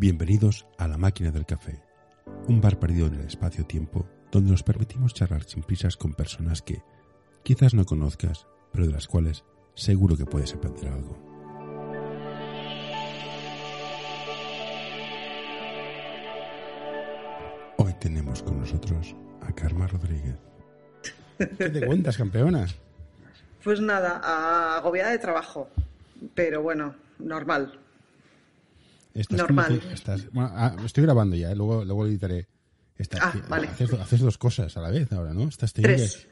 Bienvenidos a La Máquina del Café, un bar perdido en el espacio-tiempo donde nos permitimos charlar sin prisas con personas que quizás no conozcas, pero de las cuales seguro que puedes aprender algo. Hoy tenemos con nosotros a Karma Rodríguez. ¿Qué te cuentas, campeona? Pues nada, agobiada de trabajo. Pero bueno, normal. Estás Normal. como que estás- bueno, ah, estoy grabando ya, ¿eh? luego, luego editaré. Estás- Ah, que- vale. Haces, haces dos cosas a la vez ahora, ¿no? Estás teniendo- Tres.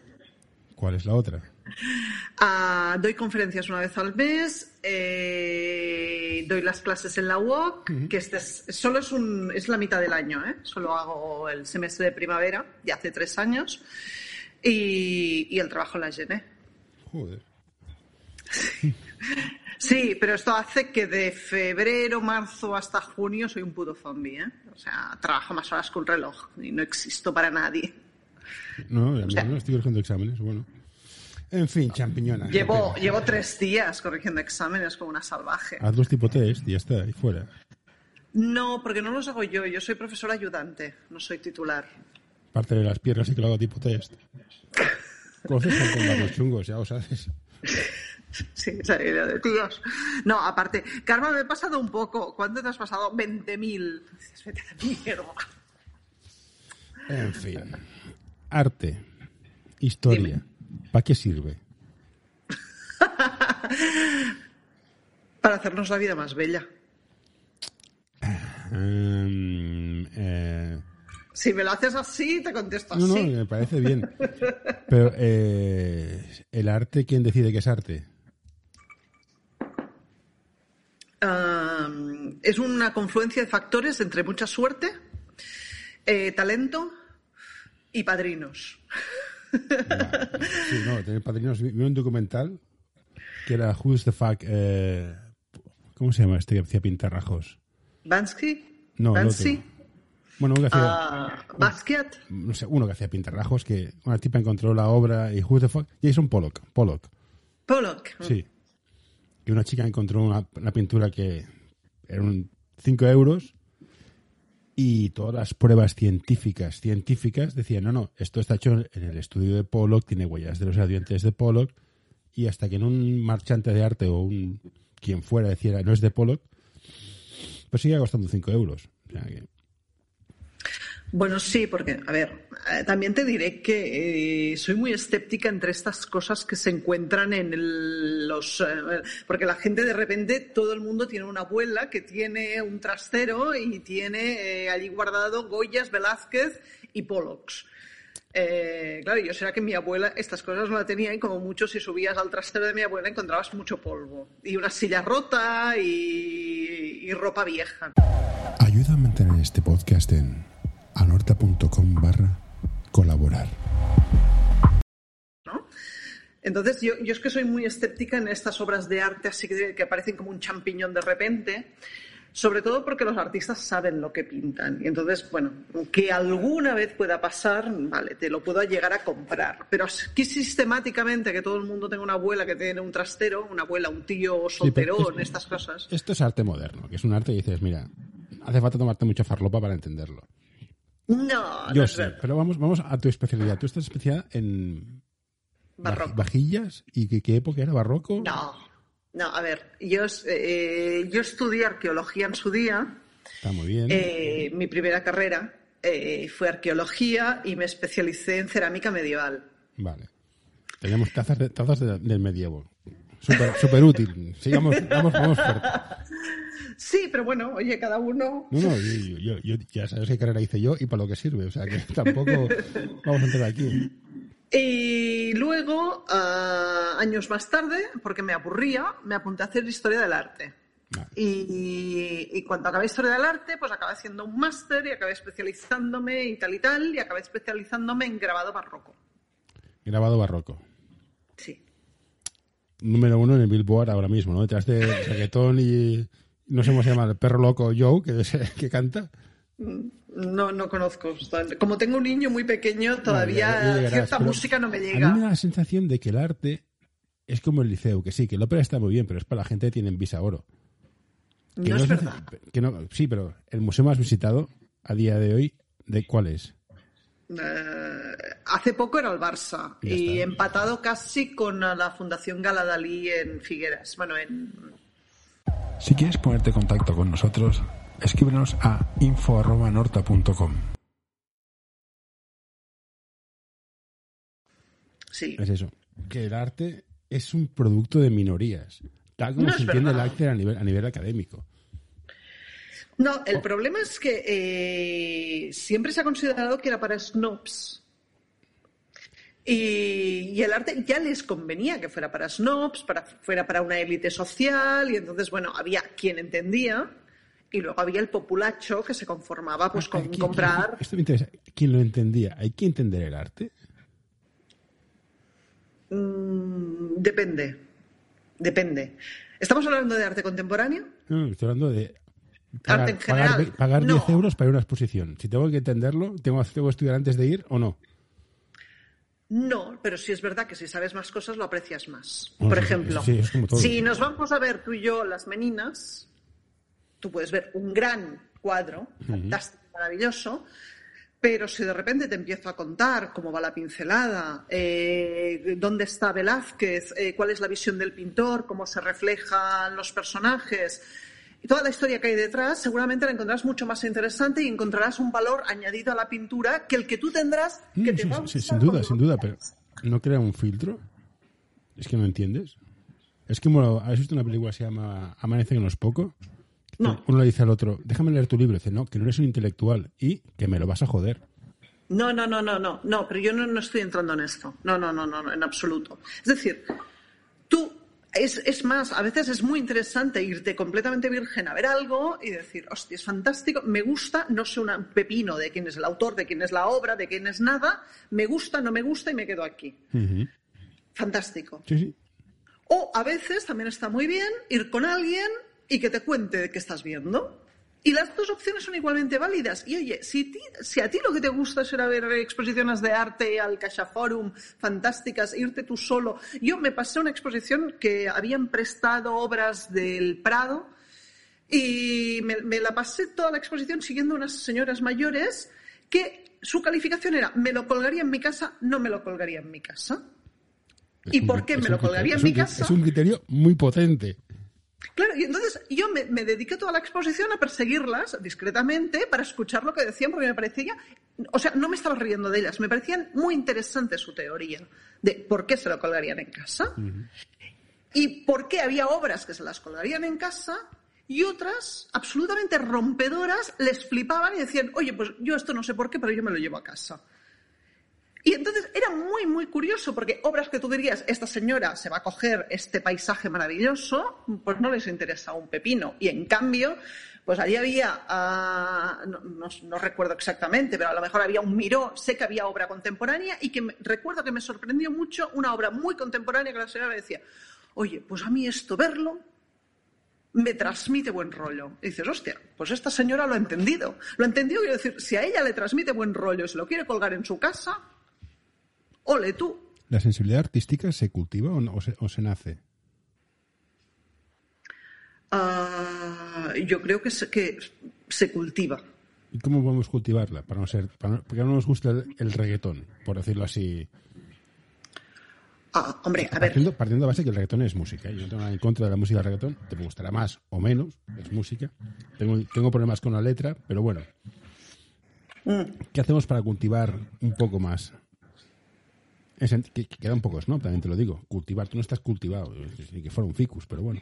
¿Cuál es la otra? Ah, doy conferencias una vez al mes, eh, doy las clases en la UOC, que este es, solo es, un, es la mitad del año, ¿eh? solo hago el semestre de primavera, ya hace tres años, y, y el trabajo en la Gene. Joder. Sí, pero esto hace que de febrero, marzo hasta junio soy un puto zombie, ¿eh? O sea, trabajo más horas que un reloj y no existo para nadie. No, sea- no estoy corrigiendo exámenes, bueno. En fin, champiñona. Llevo, llevo tres días corrigiendo exámenes como una salvaje. Haz los tipo test y ya está, ahí fuera. No, porque no los hago yo. Yo soy profesora ayudante, no soy titular. Parte de las piernas y que lo hago tipo test. Con los chungos, ya o sabes. Sí, esa idea de tíos. No, aparte, Karma, me he pasado un poco. ¿Cuánto te has pasado? 20.000. Dices, Vete a la mierda. En fin. Arte. Historia. ¿Para qué sirve? Para hacernos la vida más bella. Eh, Si me lo haces así, te contesto no, no, así. me parece bien. Pero, eh, ¿el arte quién decide que es arte? Es una confluencia de factores entre mucha suerte, eh, talento y padrinos. Sí, no, tener padrinos. Vi un documental que era Who's the Fuck. eh, ¿Cómo se llama este que hacía pintarrajos? Bansky, No, otro. Bueno, uno que hacía. ah, Basquiat. no sé, uno que hacía pintarrajos, que una tipa encontró la obra y Who's the Fuck. Jason Pollock. Pollock. Pollock. Sí. Y una chica encontró una, una pintura que eran 5 euros y todas las pruebas científicas, científicas decían, no, no, esto está hecho en el estudio de Pollock, tiene huellas de los adientes de Pollock y hasta que en un marchante de arte o un quien fuera deciera, no es de Pollock, pues sigue costando 5 euros. O sea que- Bueno, sí, porque, a ver, eh, también te diré que eh, soy muy escéptica entre estas cosas que se encuentran en el- los... eh, porque la gente de repente, todo el mundo tiene una abuela que tiene un trastero y tiene eh, allí guardado Goyas, Velázquez y Pollocks. Claro, yo será que mi abuela estas cosas no la tenía y como mucho si subías al trastero de mi abuela encontrabas mucho polvo y una silla rota y, y ropa vieja. Ayuda a mantener este podcast en anorta.com barra colaborar. ¿no? Entonces, yo, yo es que soy muy escéptica en estas obras de arte así que, que aparecen como un champiñón de repente, sobre todo porque los artistas saben lo que pintan. Y entonces, bueno, que alguna vez pueda pasar, vale, te lo puedo llegar a comprar. Pero aquí sistemáticamente que todo el mundo tenga una abuela que tiene un trastero, una abuela, un tío Sí, solterón, es- estas cosas. Esto es arte moderno, que es un arte que dices, mira, hace falta tomarte mucha farlopa para entenderlo. No, Yo no sé, pero vamos, vamos a tu especialidad. Tú estás especial en Barroco. vajillas y qué, qué época era barroco. No, no, a ver, yo, eh, yo estudié arqueología en su día. Está muy bien. Eh, mi primera carrera eh, fue arqueología y me especialicé en cerámica medieval. Vale. Teníamos tazas, de- tazas de- del medievo. Súper útil. Sigamos, vamos, vamos fuerte. Sí, pero bueno, oye, cada uno. No, no, yo, yo- yo- ya sabes qué carrera hice yo y para lo que sirve. O sea que tampoco vamos a entrar aquí. Y luego, ah, años más tarde, porque me aburría, me apunté a hacer historia del arte. Y cuando acabé historia del arte, pues acabé haciendo un máster y acabé especializándome y tal y tal, y acabé especializándome en grabado barroco. Grabado barroco. Sí. Número uno en el Billboard ahora mismo, ¿no? Detrás de reggaetón y no sé cómo se llama, el perro loco Joe, que, es- que canta. No, no conozco. Como tengo un niño muy pequeño, todavía cierta música no me A mí me llega. da la sensación de que el arte es como el liceo, que sí, que el ópera está muy bien, pero es para la gente que tiene visa oro. no, es verdad. Que no, sí, pero el museo más visitado a día de hoy, ¿de cuál es? Eh, hace poco era el Barça y empatado casi con la Fundación Galadalí en Figueras. Bueno, en... Si quieres ponerte en contacto con nosotros, escríbenos a info.norta.com. Sí. Es eso. Que el arte es un producto de minorías, tal como se entiende el arte a nivel, a nivel académico. No, el problema es que eh, siempre se ha considerado que era para snobs. Y, el arte ya les convenía que fuera para snobs, para, fuera para una élite social, y entonces, bueno, había quien entendía, y luego había el populacho que se conformaba pues con comprar. esto me interesa. ¿Quién lo entendía? ¿Hay que entender el arte? Mm, depende. Depende. ¿Estamos hablando de arte contemporáneo? No, estoy hablando de Pagar, arte en general. Pagar, 10 euros para una exposición. Si tengo que entenderlo, ¿tengo, ¿tengo que estudiar antes de ir o no? No, pero sí es verdad que si sabes más cosas lo aprecias más. Por ejemplo, si nos vamos a ver tú y yo las meninas, tú puedes ver un gran cuadro, fantástico, maravilloso, pero si de repente te empiezo a contar cómo va la pincelada, eh, dónde está Velázquez, eh, cuál es la visión del pintor, cómo se reflejan los personajes, y toda la historia que hay detrás seguramente la encontrarás mucho más interesante y encontrarás un valor añadido a la pintura que el que tú tendrás que te va sin duda, sin duda, pero ¿no crea un filtro? Es que no entiendes. Es que, bueno, ¿has visto una película que se llama Amanece que no es poco? No. Uno le dice al otro, déjame leer tu libro. dice, no, que no eres un intelectual y que me lo vas a joder. No, no, no, no, no, no, pero yo no, no estoy entrando en esto. No, no, no, no, en absoluto. Es decir, tú es, más, a veces es muy interesante irte completamente virgen a ver algo y decir, hostia, es fantástico, me gusta, no sé un pepino de quién es el autor, de quién es la obra, de quién es nada, me gusta, no me gusta y me quedo aquí. Fantástico. O a veces también está muy bien ir con alguien y que te cuente de qué estás viendo. Y las dos opciones son igualmente válidas. Y oye, si, si a ti lo que te gusta es ir a ver exposiciones de arte al Caixa Forum fantásticas, irte tú solo. Yo me pasé una exposición que habían prestado obras del Prado y me, la pasé toda la exposición siguiendo unas señoras mayores que su calificación era me lo colgaría en mi casa, no me lo colgaría en mi casa. ¿Y por qué me lo colgaría en mi casa? Es un criterio muy potente. Claro, y entonces yo me, dediqué toda la exposición a perseguirlas discretamente para escuchar lo que decían, porque me parecía, o sea, no me estaba riendo de ellas, me parecían muy interesante su teoría de por qué se lo colgarían en casa y por qué había obras que se las colgarían en casa y otras absolutamente rompedoras les flipaban y decían, oye, pues yo esto no sé por qué, pero yo me lo llevo a casa. Y entonces era muy, muy curioso, porque obras que tú dirías, esta señora se va a coger este paisaje maravilloso, pues no les interesa un pepino. Y en cambio, pues allí había, ah, no, recuerdo exactamente, pero a lo mejor había un Miró, sé que había obra contemporánea y que recuerdo que me sorprendió mucho una obra muy contemporánea que la señora me decía, oye, pues a mí esto verlo me transmite buen rollo. Y dices, hostia, pues esta señora lo ha entendido. Lo ha entendido, quiero decir, si a ella le transmite buen rollo y se lo quiere colgar en su casa, Ole tú. ¿La sensibilidad artística se cultiva o, se, nace? Ah, yo creo que se, que se cultiva. ¿Y cómo podemos cultivarla? Para no ser, para porque no nos gusta el, reggaetón, por decirlo así. Ah, hombre, a ver. Partiendo, de base que el reggaetón es música. Yo no tengo nada en contra de la música del reggaetón. Te gustará más o menos, es música. Tengo, tengo problemas con la letra, pero bueno. Mm. ¿Qué hacemos para cultivar un poco más que, queda un poco snob, también te lo digo. Cultivar, tú no estás cultivado, ni que fuera un ficus, pero bueno.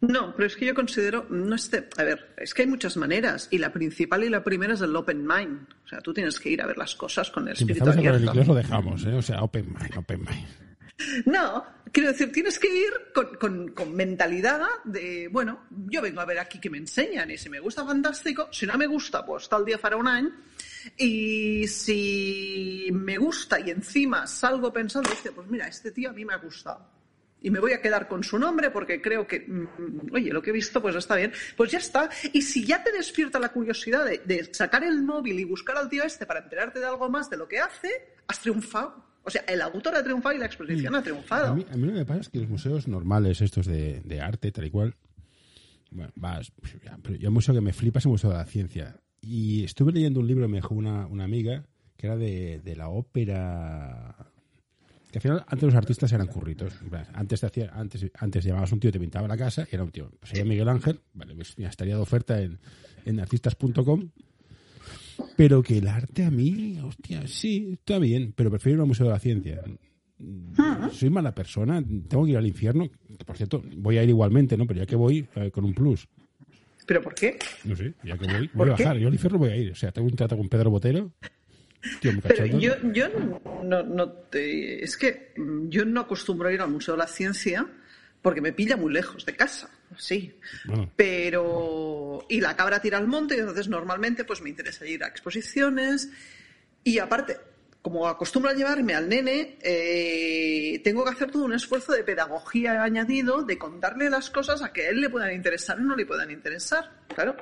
No, pero es que yo considero, no este, a ver, es que hay muchas maneras y la principal y la primera es el open mind. O sea, tú tienes que ir a ver las cosas con el si espíritu abierto. el inglés lo dejamos, ¿eh? O sea, open mind, open mind. No, quiero decir, tienes que ir con, con, con, mentalidad de, bueno, yo vengo a ver aquí que me enseñan y si me gusta, fantástico. Si no me gusta, pues tal día para un año y si me gusta y encima salgo pensando, pues mira, este tío a mí me ha gustado. Y me voy a quedar con su nombre porque creo que, mm, oye, lo que he visto pues está bien. Pues ya está. Y si ya te despierta la curiosidad de, sacar el móvil y buscar al tío este para enterarte de algo más de lo que hace, has triunfado. O sea, el autor ha triunfado y la exposición ha triunfado. A mí, a mí, lo que me pasa es que los museos normales, estos de, de arte, tal y cual, Bueno, vas, pero yo el museo que me flipa es el Museo de la Ciencia. Y estuve leyendo un libro, me dejó una, una amiga, que era de, de la ópera que al final antes los artistas eran curritos. Antes te hacía, antes, antes llamabas a un tío y te pintaba la casa y era un tío. Pues sería Miguel Ángel, vale, pues mira, estaría de oferta en, en artistas.com. Pero que el arte a mí, hostia, sí, está bien, pero prefiero ir al Museo de la Ciencia. Ah. Soy mala persona, tengo que ir al infierno. Por cierto, voy a ir igualmente, ¿no? Pero ya que voy, eh, con un plus. ¿Pero por qué? No sé, ya que voy, voy a bajar. Yo al infierno voy a ir. O sea, tengo un trato con Pedro Botero Tío, Pero yo, yo no, no te- es que yo no acostumbro a ir al Museo de la Ciencia porque me pilla muy lejos de casa, sí. Bueno. Pero y la cabra tira al monte y entonces normalmente pues me interesa ir a exposiciones y aparte como acostumbro a llevarme al nene, eh, tengo que hacer todo un esfuerzo de pedagogía añadido, de contarle las cosas a que a él le puedan interesar o no le puedan interesar, claro.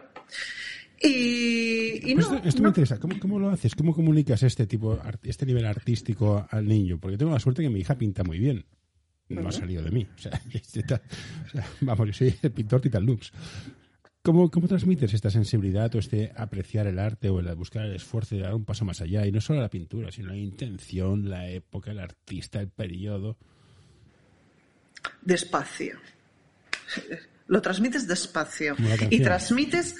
Y, y Pues no, esto, esto no- me interesa. ¿Cómo, ¿Cómo lo haces? ¿Cómo comunicas este tipo, este nivel artístico al niño? Porque tengo la suerte que mi hija pinta muy bien. No ha salido de mí. O sea, está- o sea, vamos, yo soy el pintor Titan Lux. ¿Cómo, ¿Cómo transmites esta sensibilidad o este apreciar el arte o el buscar el esfuerzo de dar un paso más allá? Y no solo la pintura, sino la intención, la época, el artista, el periodo. despacio. Lo transmites despacio. Y transmites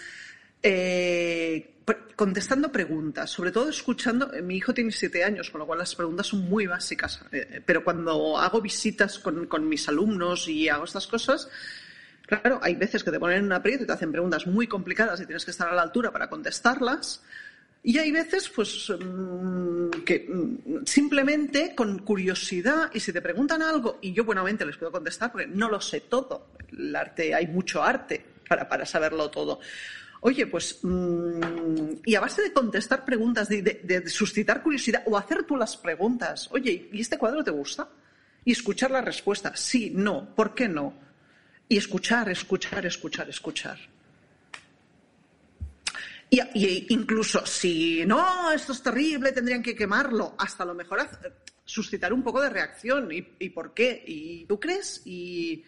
eh, contestando preguntas, sobre todo escuchando. Mi hijo tiene siete años, con lo cual las preguntas son muy básicas. eh, pero cuando hago visitas con, con mis alumnos y hago estas cosas, claro, hay veces que te ponen en un aprieto y te hacen preguntas muy complicadas y tienes que estar a la altura para contestarlas. Y hay veces, pues, mm, que mm, simplemente con curiosidad, y si te preguntan algo, y yo buenamente les puedo contestar, porque no lo sé todo. El arte, hay mucho arte para, para saberlo todo. Oye, pues, mm, y a base de contestar preguntas, de, suscitar curiosidad, o hacer tú las preguntas, oye, ¿y este cuadro te gusta? Y escuchar la respuesta, sí, no, ¿por qué no? Y escuchar, escuchar, escuchar, escuchar. Y, y incluso si no, esto es terrible, tendrían que quemarlo, hasta lo mejor haz- suscitar un poco de reacción. ¿Y, y por qué? ¿Y tú crees? Y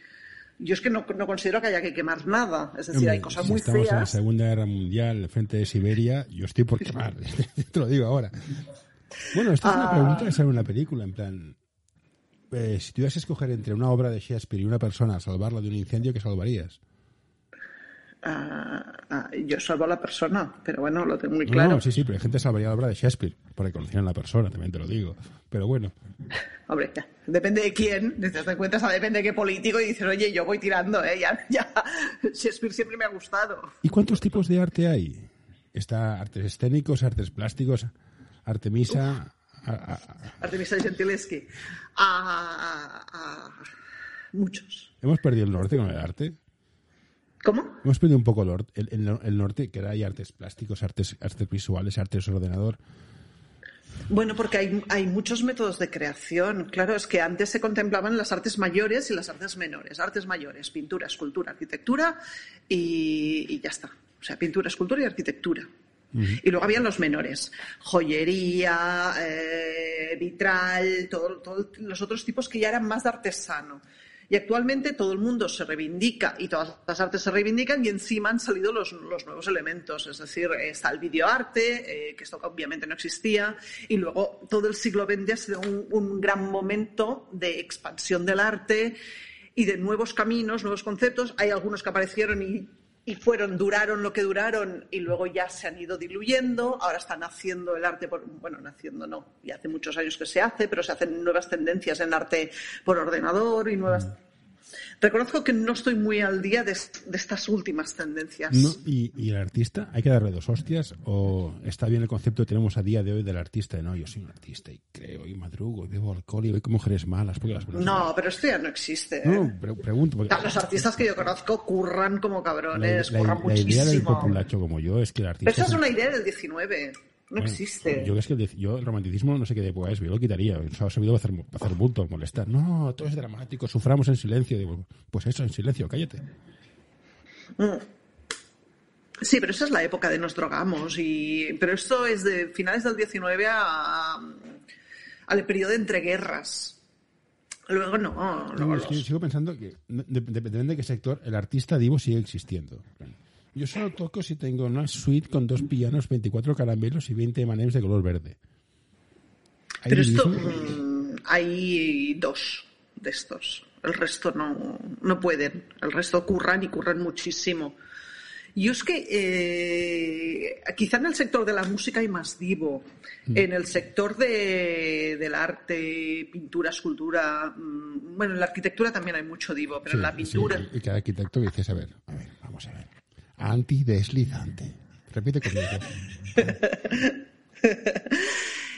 yo es que no, no considero que haya que quemar nada. Es decir, Hombre, hay cosas si muy estamos en la. Segunda Guerra Mundial, frente de Siberia, yo estoy por quemar. Te lo digo ahora. Bueno, esta es una Ah. pregunta que sale en una película, en plan... eh, si tuvieras que escoger entre una obra de Shakespeare y una persona salvarla de un incendio, ¿qué salvarías? Ah, ah, yo salvo a la persona, pero bueno, lo tengo muy claro. no, sí, sí, pero hay gente que salvaría la obra de Shakespeare, porque conocían a la persona, también te lo digo. Pero bueno, Hombre, ya, depende de quién, te das cuenta, o sea, depende de qué político y dices, oye, yo voy tirando, ¿eh? Ya, ya. Shakespeare siempre me ha gustado. ¿y cuántos tipos de arte hay? Está artes escénicos, artes plásticos, artemisa... a- a- a- Artemisa Gentileschi. Muchos. ¿Hemos perdido el norte con el arte? ¿Cómo? Hemos perdido un poco el, or- el- el- el norte, que era hay artes plásticos, artes, artes visuales, artes ordenador. Bueno, porque hay, hay muchos métodos de creación. Claro, es que antes se contemplaban las artes mayores y las artes menores. Artes mayores, pintura, escultura, arquitectura y, y ya está. O sea, pintura, escultura y arquitectura. Y luego habían los menores. Joyería, eh, vitral, todo- todos los otros tipos que ya eran más de artesano. Y actualmente todo el mundo se reivindica y todas las artes se reivindican y encima han salido los, nuevos elementos. Es decir, está el videoarte, eh, que esto obviamente no existía, y luego todo el siglo XX ha sido un gran momento de expansión del arte y de nuevos caminos, nuevos conceptos. Hay algunos que aparecieron y, y fueron, duraron lo que duraron y luego ya se han ido diluyendo. Ahora está naciendo el arte, por, bueno, naciendo no, ya hace muchos años que se hace, pero se hacen nuevas tendencias en arte por ordenador y nuevas. Reconozco que no estoy muy al día de, de estas últimas tendencias. No, y, y el artista, ¿hay que darle dos hostias? ¿O está bien el concepto que tenemos a día de hoy del artista? De, no, yo soy un artista y creo y madrugo y bebo alcohol y voy con mujeres malas. Porque las No, pero esto ya no existe. ¿eh? No, pre- pregunto. Porque Los artistas que yo conozco curran como la, cabrones, la- curran la idea del muchísimo. populacho como yo es que el Pero artista... esa es una idea del 19. No Bueno, existe. Yo es que el, yo el romanticismo no sé qué de época es, yo lo quitaría. Eso ha para hacer, hacer bulto, molestar. No, todo es dramático, suframos en silencio. Digo, pues eso, en silencio, cállate. Sí, pero esa es la época de nos drogamos. Y... Pero esto es de finales del 19 a... al periodo de entreguerras. Luego no. Luego los- sigo pensando que no- de- de- depende de qué sector, el artista divo sigue existiendo. Yo solo toco si tengo una suite con dos pianos, 24 caramelos y 20 manems de color verde. Pero esto, mm, hay dos de estos. El resto no, no pueden. El resto curran y curran muchísimo. Yo es que eh, quizá en el sector de la música hay más divo. Mm. En el sector de, del arte, pintura, escultura, mm, bueno, en la arquitectura también hay mucho divo, pero en la pintura... sí, y cada arquitecto dices, a ver, a ver, vamos a ver. Antideslizante. Repite conmigo.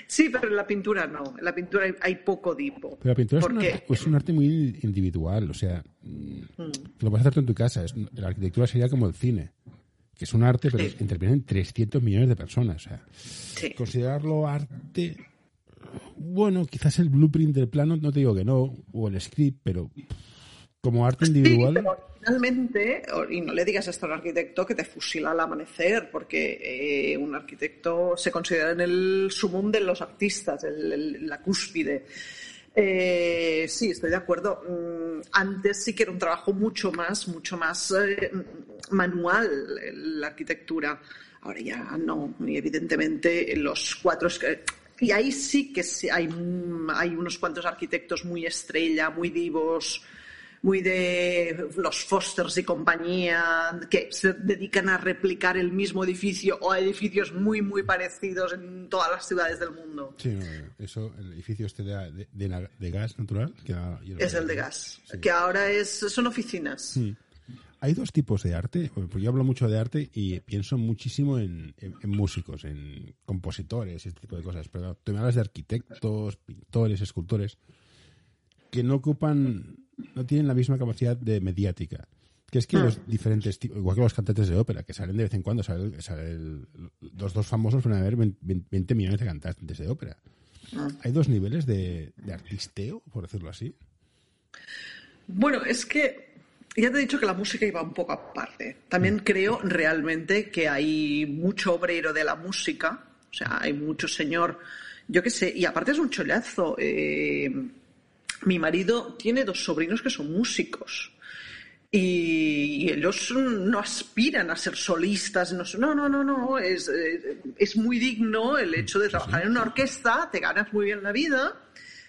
Sí, pero en la pintura no. En la pintura hay, poco divo. Pero la pintura es un, arte, es un arte muy individual, o sea, mm, lo puedes hacer tú en tu casa. Es- la arquitectura sería como el cine, que es un arte, pero Sí. intervienen 300 millones de personas. O sea, Sí. considerarlo arte, bueno, quizás el blueprint del plano, no te digo que no, o el script, pero como arte individual, Sí, pero finalmente, y no le digas esto a un arquitecto que te fusila al amanecer, porque eh, un arquitecto se considera en el sumum de los artistas, el- la cúspide. Eh, sí, estoy de acuerdo. Mm, Antes sí que era un trabajo mucho más, mucho más eh, manual la arquitectura. Ahora ya no, y evidentemente los cuatro y ahí sí que hay unos cuantos arquitectos muy estrella, muy divos, muy de los Fosters y compañía, que se dedican a replicar el mismo edificio o a edificios muy, muy parecidos en todas las ciudades del mundo. sí, no, eso, el edificio este de, de- de- de gas natural, que ahora- Es el de gas, Sí. que ahora es, son oficinas. Hay dos tipos de arte. Porque yo hablo mucho de arte y pienso muchísimo en, en- en músicos, en compositores, este tipo de cosas. Pero tú me hablas de arquitectos, pintores, escultores, que no ocupan, no tienen la misma capacidad de mediática. Que es que los diferentes tipos, igual que los cantantes de ópera, que salen de vez en cuando, sale, sale el- los dos famosos van a haber 20, 20 millones de cantantes de ópera. Hay dos niveles de, de artisteo, por decirlo así. Bueno, es que ya te he dicho que la música iba un poco aparte. También creo realmente que hay mucho obrero de la música, o sea, hay mucho señor, yo qué sé, y aparte es un chollazo. eh, mi marido tiene dos sobrinos que son músicos. Y, ellos no aspiran a ser solistas, no, no, no, no, no, es, eh, es muy digno el hecho de trabajar en una orquesta, te ganas muy bien la vida,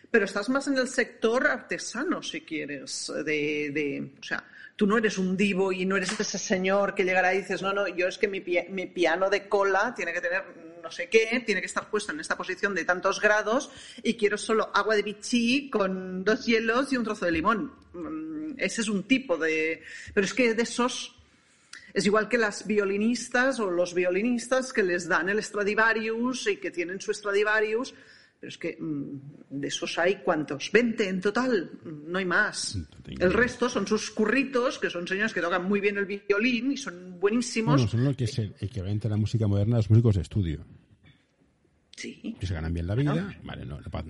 pero estás más en el sector artesano, si quieres, de, de- o sea, tú no eres un divo y no eres ese señor que llegará y dices, no, no, yo es que mi, mi piano de cola tiene que tener no sé qué, tiene que estar puesto en esta posición de tantos grados y quiero solo agua de bichí con dos hielos y un trozo de limón. Mm, Ese es un tipo de... Pero es que de esos... Es igual que las violinistas o los violinistas que les dan el Stradivarius y que tienen su Stradivarius. Pero es que mm, de esos hay cuántos? 20 en total, Mm, no hay más. El resto son sus curritos, que son señores que tocan muy bien el violín y son buenísimos. Bueno, son lo que es el equivalente a la música moderna, los músicos de estudio. Sí. que se ganan bien la vida, vale, no, no, no van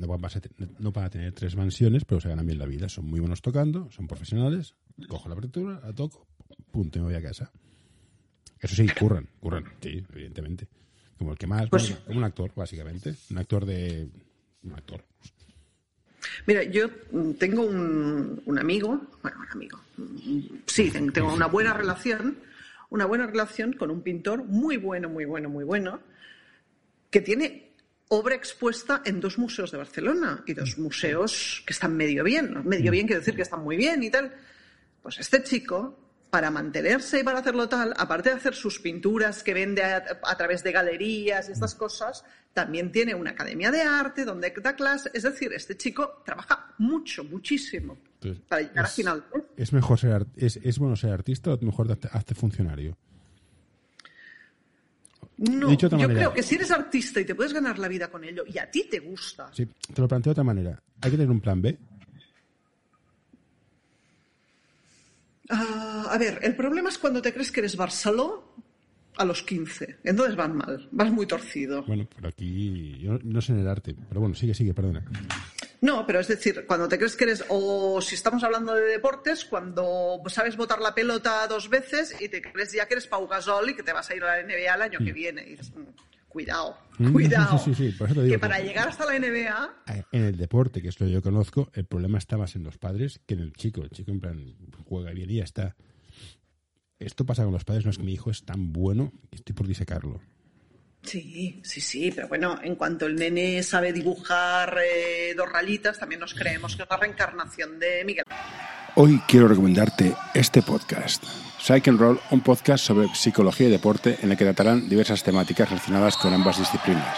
no van a tener tres mansiones, pero se ganan bien la vida, son muy buenos tocando, son profesionales, cojo la apertura, la toco, punto, y me voy a casa. Eso sí, curran, curran, sí, evidentemente. Como el que más, Pues- bueno, como un actor, básicamente, un actor de... un actor. Mira, yo tengo un, un amigo, bueno, un amigo, sí, ten- tengo una buena relación, una buena relación con un pintor muy bueno, muy bueno, muy bueno, que tiene obra expuesta en dos museos de Barcelona y dos museos que están medio bien, ¿no? medio bien quiere decir que están muy bien y tal. Pues este chico, para mantenerse y para hacerlo tal, aparte de hacer sus pinturas que vende a, a través de galerías y estas cosas, también tiene una academia de arte donde da clases. Es decir, este chico trabaja mucho, muchísimo Entonces, para llegar es- final. de mes. ¿Es mejor ser es, es bueno ser artista o mejor hazte funcionario? No, dicho de yo otra manera. creo que si eres artista y te puedes ganar la vida con ello y a ti te gusta, Sí, te lo planteo de otra manera. Hay que tener un plan B. Ah, a ver, el problema es cuando te crees que eres Barceló a los 15. Entonces vas mal, vas muy torcido. Bueno, por aquí yo no sé en el arte, pero bueno, sigue, sigue, perdona. No, pero es decir, cuando te crees que eres, o si estamos hablando de deportes, cuando sabes botar la pelota dos veces y te crees ya que eres Pau Gasol y que te vas a ir a la NBA el año que viene. Y dices, "Mm, cuidado, Mm, cuidado. sí, sí, sí, por eso te digo que para llegar hasta la NBA, En el deporte, que es lo que yo conozco, el problema está más en los padres que en el chico. El chico, en plan, juega bien y ya está. Esto pasa con los padres, no es que mi hijo es tan bueno que estoy por disecarlo. Sí, sí, sí, pero bueno, en cuanto el nene sabe dibujar eh, dos rayitas, también nos creemos que es la reencarnación de Miguel. Hoy quiero recomendarte este podcast. Psych and Roll, un podcast sobre psicología y deporte en el que tratarán diversas temáticas relacionadas con ambas disciplinas.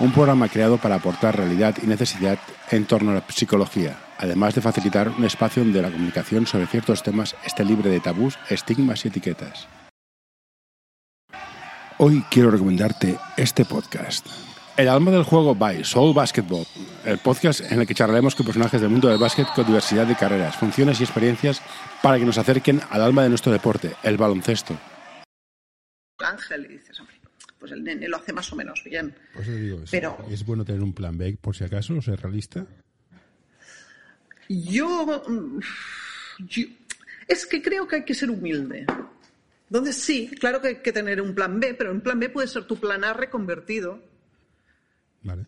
Un programa creado para aportar realidad y necesidad en torno a la psicología, además de facilitar un espacio donde la comunicación sobre ciertos temas esté libre de tabús, estigmas y etiquetas. Hoy quiero recomendarte este podcast. El alma del juego by Soul Basketball, el podcast en el que charlaremos con personajes del mundo del básquet con diversidad de carreras, funciones y experiencias para que nos acerquen al alma de nuestro deporte, el baloncesto. Ángel y dices, hombre, pues el nene lo hace más o menos bien. Por eso te digo, es, Pero- es bueno tener un plan B por si acaso, o ser realista. Yo, mm, yo- es que creo que hay que ser humilde. Entonces sí, claro que hay que tener un plan B, pero un plan B puede ser tu plan A reconvertido. Vale.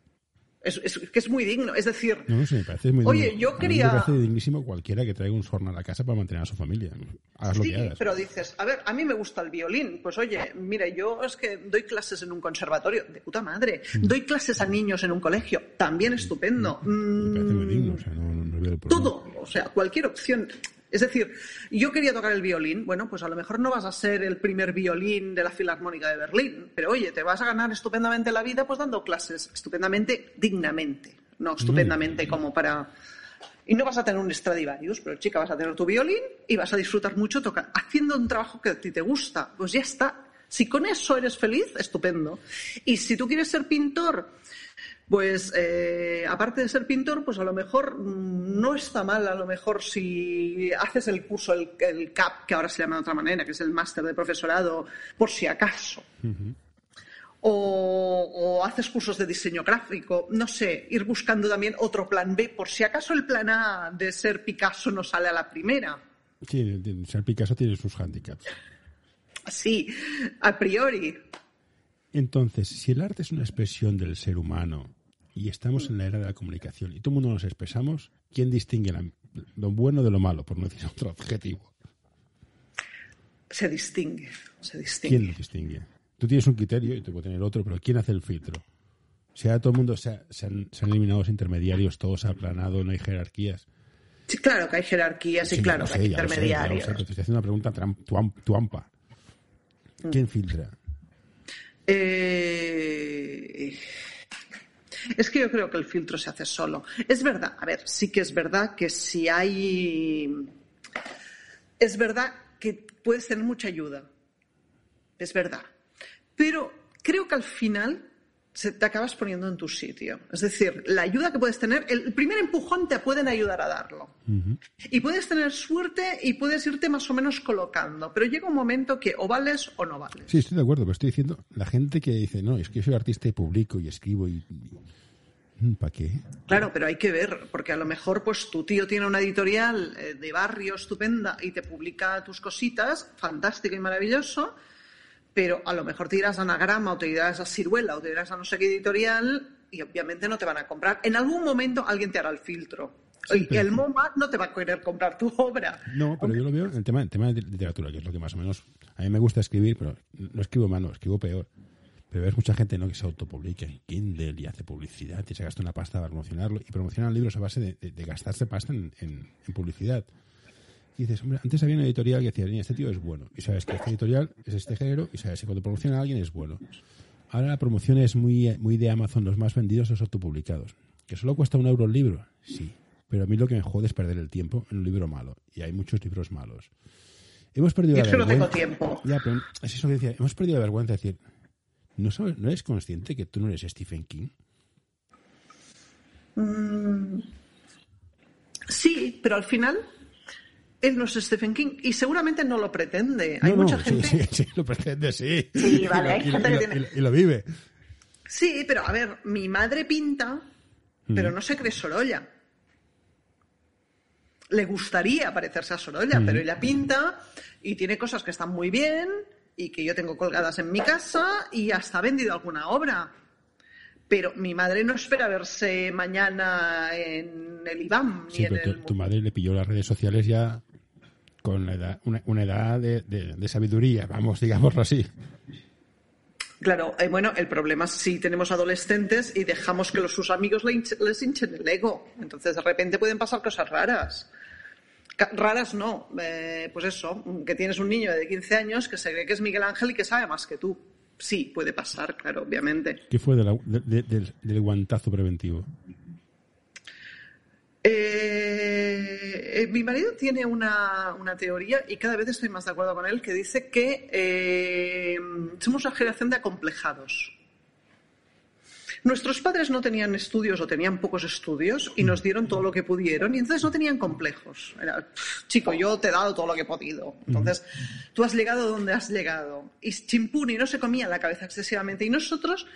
Es, es- que es muy digno. Es decir, No, no sé, me parece muy Oye, digno. yo A mí quería- Me parece dignísimo cualquiera que traiga un sorno a la casa para mantener a su familia. Hagas lo sí, que hagas. pero dices, a ver, a mí me gusta el violín. Pues oye, mira, yo es que doy clases en un conservatorio, de puta madre. Mm. Doy clases a niños en un colegio, también estupendo. Me parece muy Mm, digno, o sea, no, no- veo el problema. todo, o sea, cualquier opción. Es decir, yo quería tocar el violín, bueno, pues a lo mejor no vas a ser el primer violín de la Filarmónica de Berlín, pero oye, te vas a ganar estupendamente la vida pues dando clases, estupendamente, dignamente, no estupendamente como para... Y no vas a tener un Stradivarius, pero chica, vas a tener tu violín y vas a disfrutar mucho tocando, haciendo un trabajo que a ti te gusta. Pues ya está. Si con eso eres feliz, estupendo. Y si tú quieres ser pintor, pues eh, aparte de ser pintor, pues a lo mejor mm, no está mal, a lo mejor si haces el curso, el, el CAP, que ahora se llama de otra manera, que es el máster de profesorado, por si acaso. o, o haces cursos de diseño gráfico, no sé, ir buscando también otro plan B, por si acaso el plan A de ser Picasso no sale a la primera. Sí, ser Picasso tiene sus handicaps. Sí, a priori. Entonces, si el arte es una expresión del ser humano y estamos en la era de la comunicación y todo el mundo nos expresamos, ¿quién distingue la- lo bueno de lo malo, por no decir otro adjetivo? Se distingue, se distingue. ¿Quién lo distingue? Tú tienes un criterio y tú puedes tener otro, pero ¿quién hace el filtro? Si ahora todo el mundo se, ha- se han, se han eliminado los intermediarios, todo se ha aplanado, no hay jerarquías. Sí, claro que hay jerarquías y Sí, claro ya que hay intermediarios. te estoy haciendo una pregunta tuampa. ¿Quién filtra? Eh, Es que yo creo que el filtro se hace solo. Es verdad, a ver, sí que es verdad que si hay... Es verdad que puedes tener mucha ayuda. Es verdad. Pero creo que al final se te acabas poniendo en tu sitio. Es decir, la ayuda que puedes tener, el primer empujón te pueden ayudar a darlo. Y puedes tener suerte y puedes irte más o menos colocando. Pero llega un momento que o vales o no vales. Sí, estoy de acuerdo, pero estoy diciendo, la gente que dice, no, es que yo soy artista y publico y escribo y... ¿Para qué? Claro, pero hay que ver, porque a lo mejor pues tu tío tiene una editorial eh, de barrio estupenda y te publica tus cositas, fantástico y maravilloso, pero a lo mejor te irás a Anagrama o te irás a Ciruela o te irás a no sé qué editorial y obviamente no te van a comprar. En algún momento alguien te hará el filtro. Sí, y el MoMA no te va a querer comprar tu obra. No, pero yo lo veo en el tema, en tema de literatura, que es lo que más o menos... A mí me gusta escribir, pero no escribo mano, escribo peor. Pero ves mucha gente ¿no? que se autopublica en Kindle y hace publicidad y se gasta una pasta para promocionarlo y promocionan libros a base de, de- de gastarse pasta en, en- en publicidad. Dices, hombre, antes había una editorial que decía, "Niña, este tío es bueno. Y sabes que este editorial es este género y sabes que cuando promociona a alguien es bueno. Ahora la promoción es muy, muy de Amazon, los más vendidos los autopublicados. ¿Que solo cuesta un euro el libro? Sí. Pero a mí lo que me jode es perder el tiempo en un libro malo. Y hay muchos libros malos. Hemos perdido Yo la no tengo tiempo. Ya, pero es eso que decía. Hemos perdido la vergüenza de decir, ¿no, sabes, ¿no eres consciente que tú no eres Stephen King? Sí, pero al final él no es Stephen King y seguramente no lo pretende. Hay No, mucha sí, gente... Sí, sí, lo pretende, sí. Sí, Y vale, lo- hay y lo- gente que tiene- y lo- y lo vive. Sí, pero a ver, mi madre pinta, pero no se cree Sorolla. Le gustaría parecerse a Sorolla, pero ella pinta y tiene cosas que están muy bien y que yo tengo colgadas en mi casa y hasta ha vendido alguna obra. Pero mi madre no espera verse mañana en el IBAM. Sí, pero tu, madre le pilló las redes sociales ya con una, edad de, sabiduría, vamos, digámoslo así. Claro, eh, bueno, el problema es si tenemos adolescentes y dejamos que los, sus amigos les hinchen el ego. Entonces, de repente pueden pasar cosas raras. Raras no, eh, pues eso, que tienes un niño de 15 años que se cree que es Miguel Ángel y que sabe más que tú. Sí, puede pasar, claro, obviamente. ¿Qué fue del guantazo preventivo? Eh, mi marido tiene una, teoría y cada vez estoy más de acuerdo con él que dice que eh, somos una generación de acomplejados. Nuestros padres no tenían estudios o tenían pocos estudios y nos dieron todo lo que pudieron y entonces no tenían complejos. Era, chico, yo te he dado todo lo que he podido. Entonces, tú has llegado donde has llegado. Y chimpuni no se comía la cabeza excesivamente. Y nosotros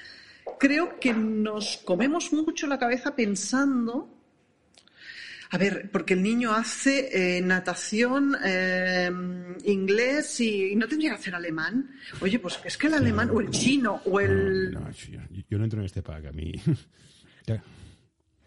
creo que nos comemos mucho la cabeza pensando a ver, porque el niño hace eh, natación, eh, inglés y, no tendría que hacer alemán. Oye, pues es que el alemán o el chino o el... No, yo, no entro en este pack, a mí...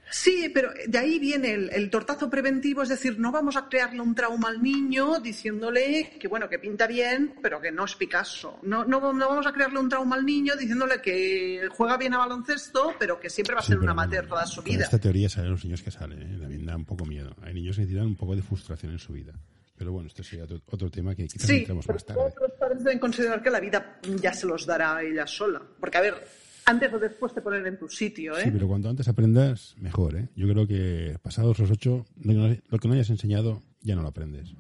Sí, pero de ahí viene el, tortazo preventivo, es decir, no vamos a crearle un trauma al niño diciéndole que bueno, que pinta bien, pero que no es Picasso. No, no, vamos a crearle un trauma al niño diciéndole que juega bien a baloncesto, pero que siempre va a ser un amateur toda su vida. Esta teoría sale los niños que salen, ¿eh? también da un poco miedo. Hay niños que necesitan un poco de frustración en su vida. Pero bueno, esto sería otro, tema que quizás sí, más tarde. Otros padres deben considerar que la vida ya se los dará a ella sola. Porque, a ver, antes o después te ponen en tu sitio, ¿eh? Sí, pero cuanto antes aprendas, mejor, ¿eh? Yo creo que pasados los ocho, lo que no hayas enseñado ya no lo aprendes.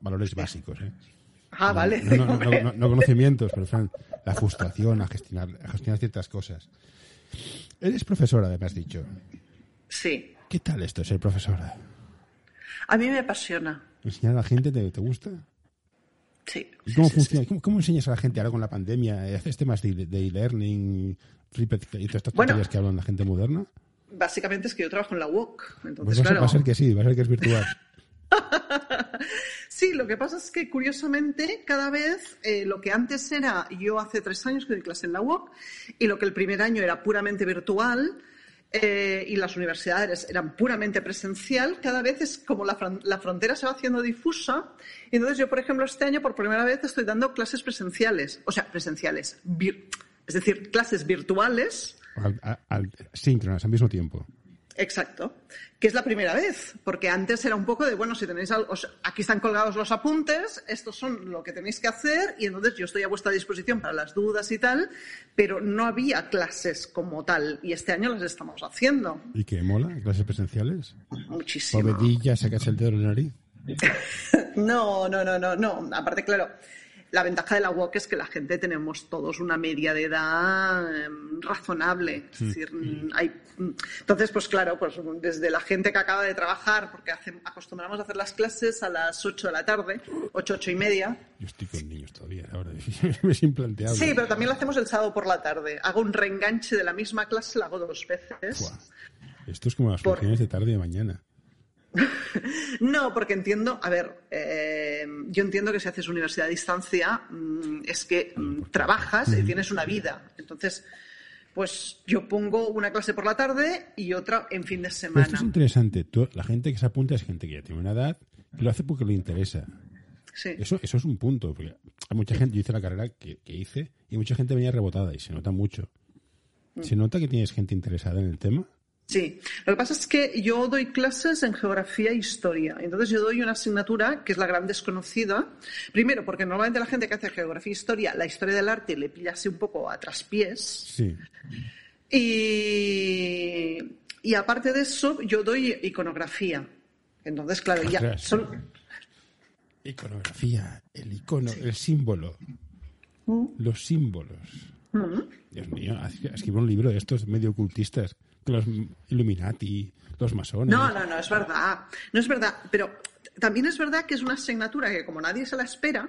Valores básicos, ¿eh? Ah, vale. No, conocimientos, pero la frustración, a gestionar, a gestionar ciertas cosas. Eres profesora, me has dicho. Sí. ¿Qué tal esto, ser profesora? A mí me apasiona. ¿Enseñar a la gente te gusta? Sí. cómo funciona? ¿Cómo, enseñas a la gente ahora con la pandemia? ¿Haces temas de e-learning y todas estas tonterías que hablan la gente moderna? Básicamente es que yo trabajo en la UOC. Entonces, pues va, a ser que sí, va a ser que es virtual. sí, lo que pasa es que curiosamente cada vez eh, lo que antes era, yo hace tres años que doy clase en la UOC, y lo que el primer año era puramente virtual, eh, y las universidades eran puramente presencial, cada vez es como la, frontera se va haciendo difusa. Entonces yo, por ejemplo, este año por primera vez estoy dando clases presenciales, o sea, presenciales, es decir, clases virtuales. Al, síncronas al mismo tiempo. Exacto. Que es la primera vez, porque antes era un poco de, bueno, si tenéis algo, aquí están colgados los apuntes, estos son lo que tenéis que hacer y entonces yo estoy a vuestra disposición para las dudas y tal, pero no había clases como tal y este año las estamos haciendo. ¿Y qué mola? ¿Clases presenciales? Muchísimo. ¿Povedilla, sacas el dedo en la nariz? no, no, no, no, no. Aparte, claro, la ventaja de la WOC es que la gente tenemos todos una media de edad em, razonable. Es decir, mm, hay, mm, entonces, pues claro, pues desde la gente que acaba de trabajar, porque acostumbramos a hacer las clases a las 8 de la tarde, 8, 8 y media. Yo estoy con niños todavía, ahora es implanteable. Sí, pero también lo hacemos el sábado por la tarde. Hago un reenganche de la misma clase, la hago dos veces. Esto es como las funciones de tarde y de mañana. no, porque entiendo, a ver, eh, yo entiendo que si haces universidad a distancia mm, es que mm, trabajas y tienes una vida. Entonces, pues yo pongo una clase por la tarde y otra en fin de semana. esto es interesante. la gente que se apunta es gente que ya tiene una edad y lo hace porque le interesa. Sí. Eso, eso es un punto. Porque hay mucha gente, yo hice la carrera que, que hice y mucha gente venía rebotada y se nota mucho. Mm. ¿Se nota que tienes gente interesada en el tema? Sí, lo que pasa es que yo doy clases en geografía e historia. Entonces yo doy una asignatura que es la gran desconocida. Primero, porque normalmente la gente que hace geografía e historia, la historia del arte le pilla así un poco a traspiés. Sí. Y, y aparte de eso, yo doy iconografía. Entonces, claro, ya son... Iconografía, el icono, el símbolo. Mm. Los símbolos. Mm. Dios mío, escribo un libro de estos medio ocultistas los Illuminati, los masones. No, no, no, es verdad. No es verdad. Pero también es verdad que es una asignatura que, como nadie se la espera,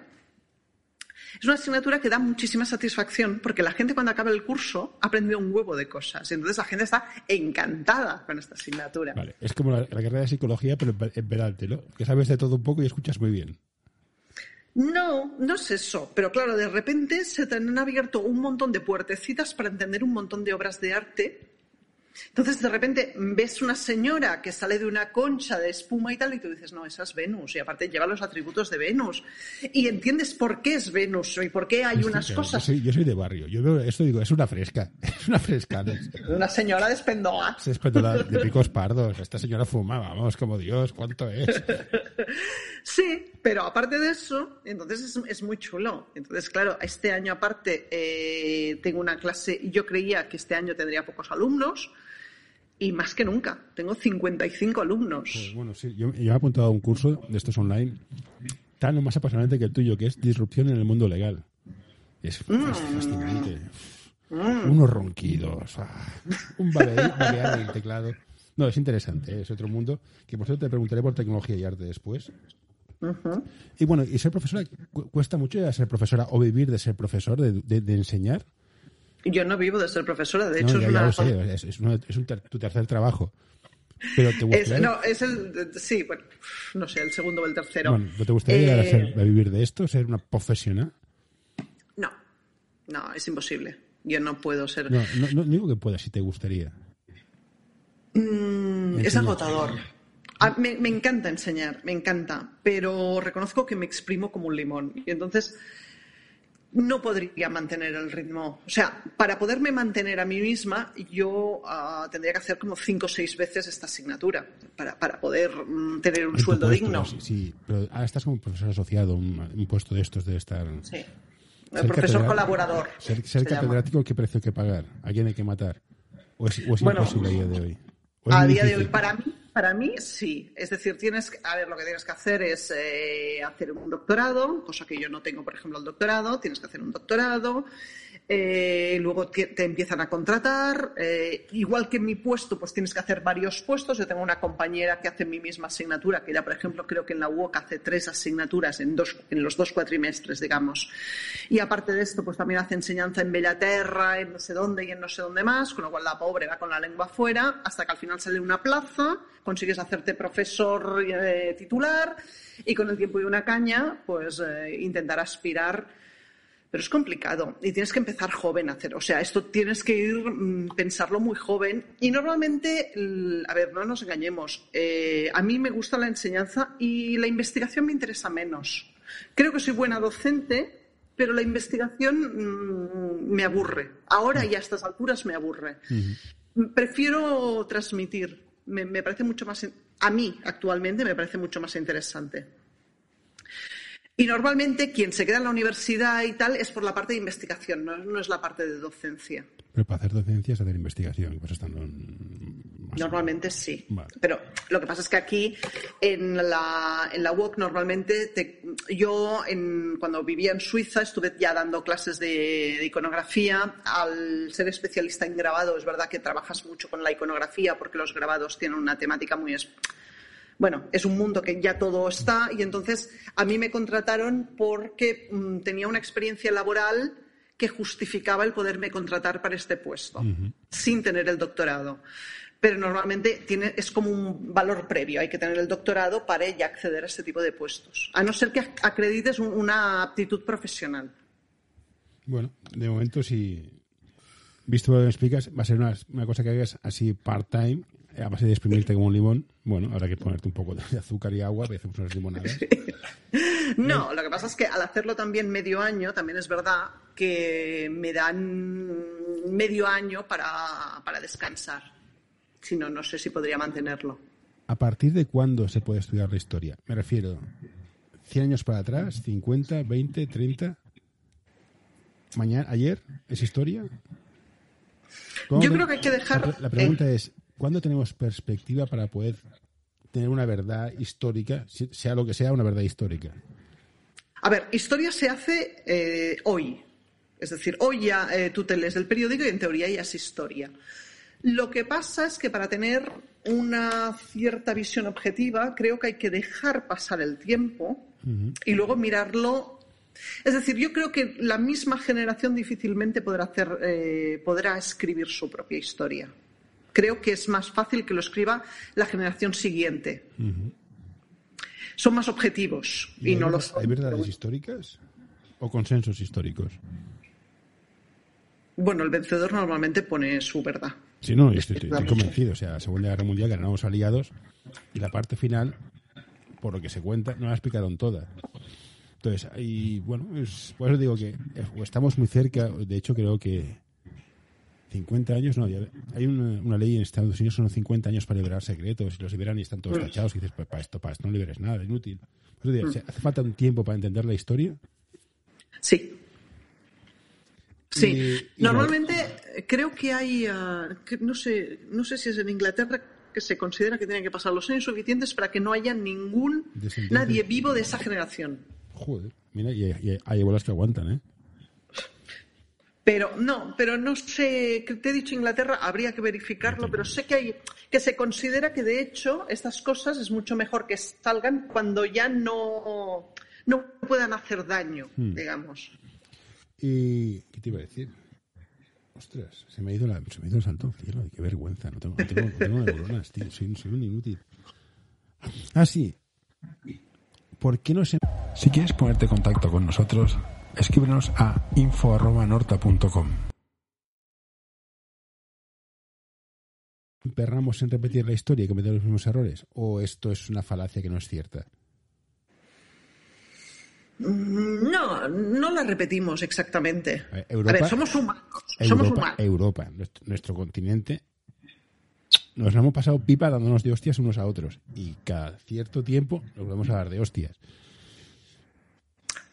es una asignatura que da muchísima satisfacción porque la gente cuando acaba el curso ha aprendido un huevo de cosas. Y entonces la gente está encantada con esta asignatura. Vale, es como la, carrera de psicología, pero en Peralte, ¿no? Que sabes de todo un poco y escuchas muy bien. No, no es eso, pero claro, de repente se te han abierto un montón de puertecitas para entender un montón de obras de arte entonces, de repente ves una señora que sale de una concha de espuma y tal, y tú dices, no, esa es Venus, y aparte lleva los atributos de Venus. Y entiendes por qué es Venus y por qué hay unas cosas. Yo soy, de barrio, yo veo esto digo, es una fresca, es una fresca. una señora de espendoa. de picos pardos, esta señora fuma, vamos, como Dios, ¿cuánto es? sí, pero aparte de eso, entonces es, muy chulo. Entonces, claro, este año aparte eh, tengo una clase, yo creía que este año tendría pocos alumnos, y más que nunca. Tengo 55 alumnos. Pues bueno, sí, yo, yo, he apuntado a un curso de estos online tan o más apasionante que el tuyo, que es disrupción en el mundo legal. Es, mm. fascinante. Mm. Unos ronquidos, ah, un balear en el teclado. No, es interesante, ¿eh? es otro mundo. Que por cierto te preguntaré por tecnología y arte después. Y bueno, ¿y ser profesora cuesta mucho ya ser profesora o vivir de ser profesor, de enseñar? Yo no vivo de ser profesora, de hecho es, es, tu tercer trabajo. Pero te gustaría... no, es el. Sí, bueno, no sé, el segundo o el tercero. Bueno, ¿te gustaría eh, a, vivir de esto, ser una profesional? No, no, es imposible. Yo no puedo ser. No, no, digo que puedas, si te gustaría. Mm, es agotador. Me, me, encanta enseñar, me encanta, pero reconozco que me exprimo como un limón. Y entonces no podría mantener el ritmo. O sea, para poderme mantener a mí misma, yo ah, tendría que hacer como cinco o seis veces esta asignatura para, para poder mm, tener un sueldo digno. Sí, pero ahora estás como profesor asociado, un, puesto de estos debe estar. Sí. El profesor colaborador. Ser, catedrático, ¿qué precio hay que pagar? ¿A quién hay que matar? ¿O es, imposible a día de hoy? A día de hoy, para mí, para mí sí. Es decir, tienes, a ver, lo que tienes que hacer es eh, hacer un doctorado, cosa que yo no tengo, por ejemplo, el doctorado. Tienes que hacer un doctorado, eh, luego te, empiezan a contratar. Eh, igual que en mi puesto, pues tienes que hacer varios puestos. Yo tengo una compañera que hace mi misma asignatura, que ya, por ejemplo, creo que en la UOC hace tres asignaturas en, dos, en los dos cuatrimestres, digamos. Y aparte de esto, pues también hace enseñanza en Bellaterra, en no sé dónde y en no sé dónde más, con lo cual la pobre va con la lengua afuera, hasta que al final sale una plaza, consigues hacerte profesor eh, titular y con el tiempo y una caña, pues intentar aspirar pero es complicado y tienes que empezar joven a hacer. O sea, esto tienes que ir, mm, pensarlo muy joven. Y normalmente, a ver, no nos engañemos, eh, a mí me gusta la enseñanza y la investigación me interesa menos. Creo que soy buena docente, pero la investigación mm, me aburre. Ahora y a estas alturas me aburre. Prefiero transmitir. me parece mucho más, a mí actualmente me parece mucho más interesante. Y normalmente quien se queda en la universidad y tal es por la parte de investigación, no, es la parte de docencia. Pero para hacer docencia es hacer investigación, pues estando Normalmente sí. Pero lo que pasa es que aquí en la, en la UOC normalmente yo en, cuando vivía en Suiza estuve ya dando clases de, iconografía. Al ser especialista en grabado es verdad que trabajas mucho con la iconografía porque los grabados tienen una temática muy bueno, es un mundo que ya todo está y entonces a mí me contrataron porque mm, tenía una experiencia laboral que justificaba el poderme contratar para este puesto, sin tener el doctorado. Pero normalmente tiene, es como un valor previo, hay que tener el doctorado para ya acceder a este tipo de puestos, a no ser que acredites una aptitud profesional. Bueno, de momento, si visto lo que me explicas, va a ser una, una cosa que hagas así part-time a base de exprimirte como un limón, bueno, habrá que ponerte un poco de azúcar y agua y hacemos unas limonadas. no, lo que pasa es que al hacerlo también medio año, también es verdad que me dan medio año para, para descansar. Si no, no sé si podría mantenerlo. ¿A partir de cuándo se puede estudiar la historia? Me refiero, ¿100 años para atrás? ¿50, 20, 30? ¿Mañana, ayer? ¿Es historia? Yo creo que hay que dejar. La, pregunta es: ¿Cuándo tenemos perspectiva para poder tener una verdad histórica, sea lo que sea, una verdad histórica? A ver, historia se hace eh, hoy. Es decir, hoy ya eh, tú te lees el periódico y en teoría ya es historia. Lo que pasa es que para tener una cierta visión objetiva, creo que hay que dejar pasar el tiempo y luego mirarlo. Es decir, yo creo que la misma generación difícilmente podrá, hacer, eh, podrá escribir su propia historia creo que es más fácil que lo escriba la generación siguiente. son más objetivos y, no hay, los ¿Hay verdades históricas o consensos históricos? Bueno, el vencedor normalmente pone su verdad. Sí, no, yo estoy, estoy- estoy convencido. O sea, la Segunda Guerra Mundial ganamos aliados y la parte final, por lo que se cuenta, no la explicaron toda. Entonces, y bueno, es- por eso digo que eh, estamos muy cerca. De hecho, creo que 50 años, no, hay una, una ley en Estados Unidos, son 50 años para liberar secretos y los liberan y están todos tachados. Y dices, pues para esto, para esto no liberes nada, es inútil. O sea, ¿Hace falta un tiempo para entender la historia? Sí. Sí. Y- y Normalmente creo que hay, que no sé, no sé si es en Inglaterra que se considera que tienen que pasar los años suficientes para que no haya ningún nadie vivo de esa generación. Joder, mira, y, y hay bolas que aguantan, ¿eh? Pero no, pero no sé, que te he dicho Inglaterra, habría que verificarlo, pero sé que hay, que se considera que de hecho estas cosas es mucho mejor que salgan cuando ya no, no puedan hacer daño, Hmm. digamos. ¿Y qué te iba a decir? Ostras, se me ha ido, la, se me ha ido el santo al cielo. Qué vergüenza. No tengo, no tengo, no tengo neuronas, tío. Soy, soy un inútil. Ah, sí. ¿Por qué no se... Si quieres ponerte en contacto con nosotros, escríbenos a info.norta.com. ¿Emperramos en repetir la historia y cometer los mismos errores? ¿O esto es una falacia que no es cierta? No, no la repetimos exactamente. A ver, Europa- a ver, somos humanos. somos Europa, humanos. Europa, nuestro, nuestro continente, nos hemos pasado pipa dándonos de hostias unos a otros. Y cada cierto tiempo nos volvemos a dar de hostias.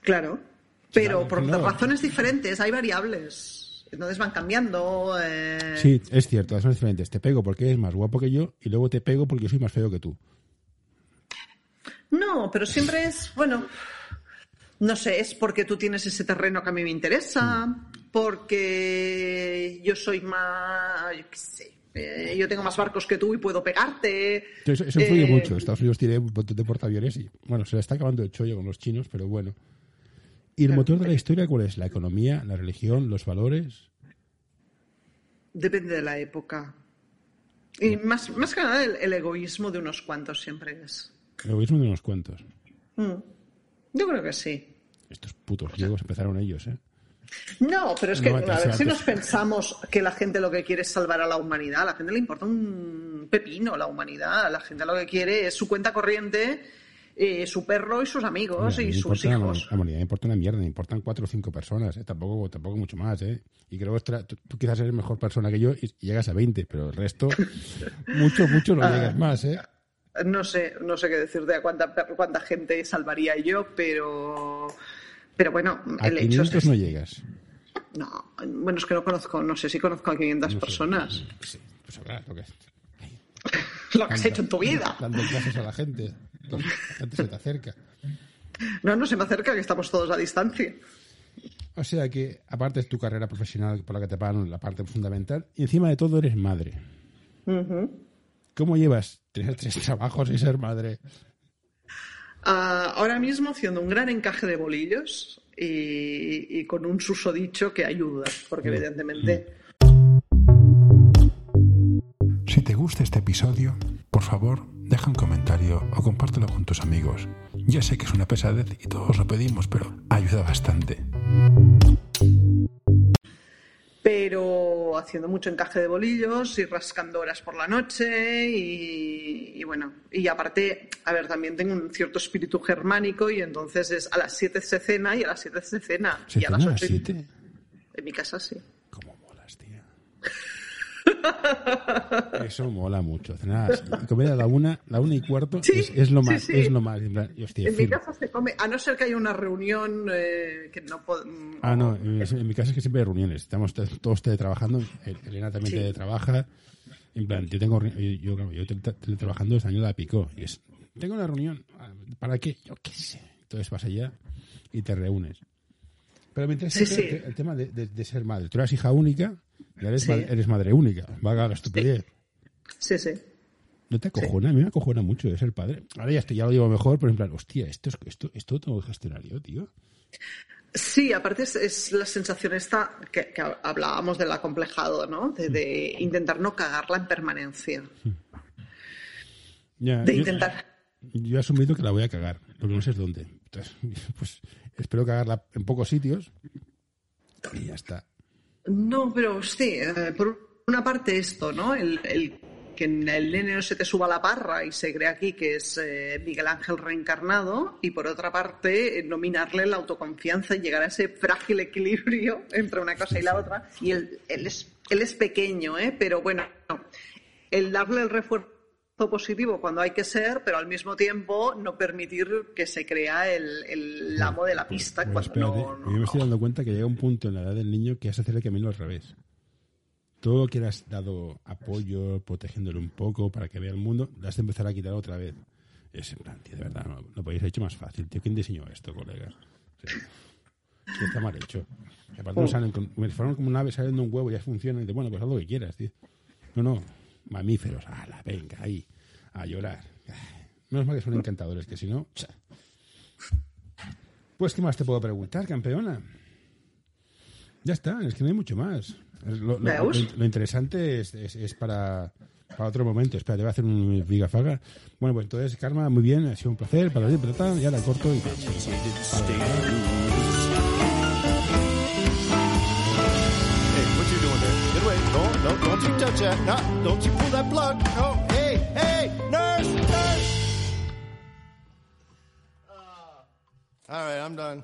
Claro. Pero Claro, por no. razones diferentes, hay variables. Entonces van cambiando. eh, Sí, es cierto, son diferentes. Te pego porque eres más guapo que yo y luego te pego porque soy más feo que tú. No, pero siempre es, bueno, no sé, es porque tú tienes ese terreno que a mí me interesa, Mm. porque yo soy más, yo qué sé, eh, yo tengo más barcos que tú y puedo pegarte. Eso, eso influye Eh, mucho. Estados Unidos tiene un montón de portaaviones y, bueno, se le está acabando el chollo con los chinos, pero bueno. ¿Y el motor de la historia cuál es? ¿La economía, la religión, los valores? Depende de la época. Y más, más que nada el, el egoísmo de unos cuantos siempre es. El egoísmo de unos cuantos. Mm. Yo creo que sí. Estos putos griegos empezaron ellos, ¿eh? No, pero es que, No, a ver, si nos pensamos que la gente lo que quiere es salvar a la humanidad, a la gente le importa un pepino la humanidad, la gente lo que quiere es su cuenta corriente, eh, su perro y sus amigos Mira, y sus importa hijos. La me importa una mierda, me importan cuatro o cinco personas, ¿eh? tampoco, tampoco mucho más. ¿eh? Y creo que tú, tú quizás eres mejor persona que yo y, y llegas a 20, pero el resto, mucho, mucho no Ah. llegas más. ¿eh? No sé, no sé qué decirte a cuánta, cuánta gente salvaría yo, pero, pero bueno, A el hecho 500 es no llegas. no, bueno, es que no conozco, no sé si conozco a 500 No sé, personas. Sí, pues habrá lo que Lo que has hecho en tu vida. Dando clases a la gente. La gente se te acerca. No, no se me acerca que estamos todos a distancia. O sea que, aparte de tu carrera profesional por la que te pagan la parte fundamental, y encima de todo eres madre. ¿Cómo llevas tener tres trabajos y ser madre? Ah, ahora mismo haciendo un gran encaje de bolillos y, y con un susodicho que ayuda, porque evidentemente Si te gusta este episodio, por favor, deja un comentario o compártelo con tus amigos. Ya sé que es una pesadez y todos lo pedimos, pero ayuda bastante. pero haciendo mucho encaje de bolillos y rascando horas por la noche y, y bueno, y aparte, a ver, también tengo un cierto espíritu germánico y entonces es a las 7 se cena y a las 7 se cena. ¿Se y a las a las 8 7? En mi casa sí. ¿Cómo molas, tío? Eso mola mucho. Cenar comer a la una, la una y cuarto Sí, es, es lo sí, más, sí. es lo más. en plan, hostia, En mi casa se come, a no ser que haya una reunión eh, que no puedo... Ah, no, en, en mi casa es que siempre hay reuniones. Estamos todos teletrabajando. El- Elena también Sí. teletrabaja. En plan, yo tengo. Yo, yo, yo tele- teletrabajando este año la picó. Y es. Tengo una reunión. ah, ¿Para qué? Yo qué sé. Entonces vas allá y te reúnes. Pero me interesa Sí, el, sí. el- el tema de, de- de ser madre. Tú eras hija única y ahora eres, Sí. madre, eres madre única. Vaga la estupidez. Sí, sí. ¿No te acojona? A mí me acojona mucho de ser padre. Ahora ya, estoy, ya lo llevo mejor, pero en plan, hostia, esto, es, esto, esto lo tengo que gestionar yo, tío. Sí, aparte es, es la sensación esta que, que hablábamos del acomplejado, ¿no? De, de intentar no cagarla en permanencia. Ya, De yo- intentar. yo he asumido que la voy a cagar. Lo que no sé es dónde. Entonces, pues espero cagarla en pocos sitios y ya está. No, pero sí, eh, por una parte esto, ¿no? El, que el nene no se te suba la parra y se cree aquí que es eh, Miguel Ángel reencarnado y por otra parte eh, nominarle la autoconfianza y llegar a ese frágil equilibrio entre una cosa y la otra. Y él, él, es, él es pequeño, ¿eh? pero bueno, el darle el refuerzo positivo cuando hay que ser, pero al mismo tiempo no permitir que se crea el, el amo de la pista Pues cuando espérate, no, no, yo me estoy dando cuenta que llega un punto en la edad del niño que has hacer el camino al revés. Todo lo que le has dado apoyo, protegiéndole un poco para que vea el mundo, le has de empezar a quitar otra vez. Es en plan, tío, de verdad, no, lo podéis haber hecho más fácil, tío. ¿Quién diseñó esto, colega? Sí. Que está mal hecho. Y aparte no salen con, me fueron como una ave saliendo un huevo y ya funciona. Y dices, bueno, pues haz lo que quieras, tío. No, no, mamíferos, ala, venga, ahí, a llorar. Menos mal que son encantadores, que si no, cha. Pues, ¿qué más te puedo preguntar, campeona? Ya está, es que no hay mucho más. Lo, lo- interesante es, es- es para, para otro momento. Espera, te voy a hacer un vigafaga. Bueno, pues entonces, Karma, muy bien, ha sido un placer. Para ti, y ahora corto y... No, don't you touch that. No, don't you pull that plug. No, hey, hey, nurse, nurse. Ah. All right, I'm done.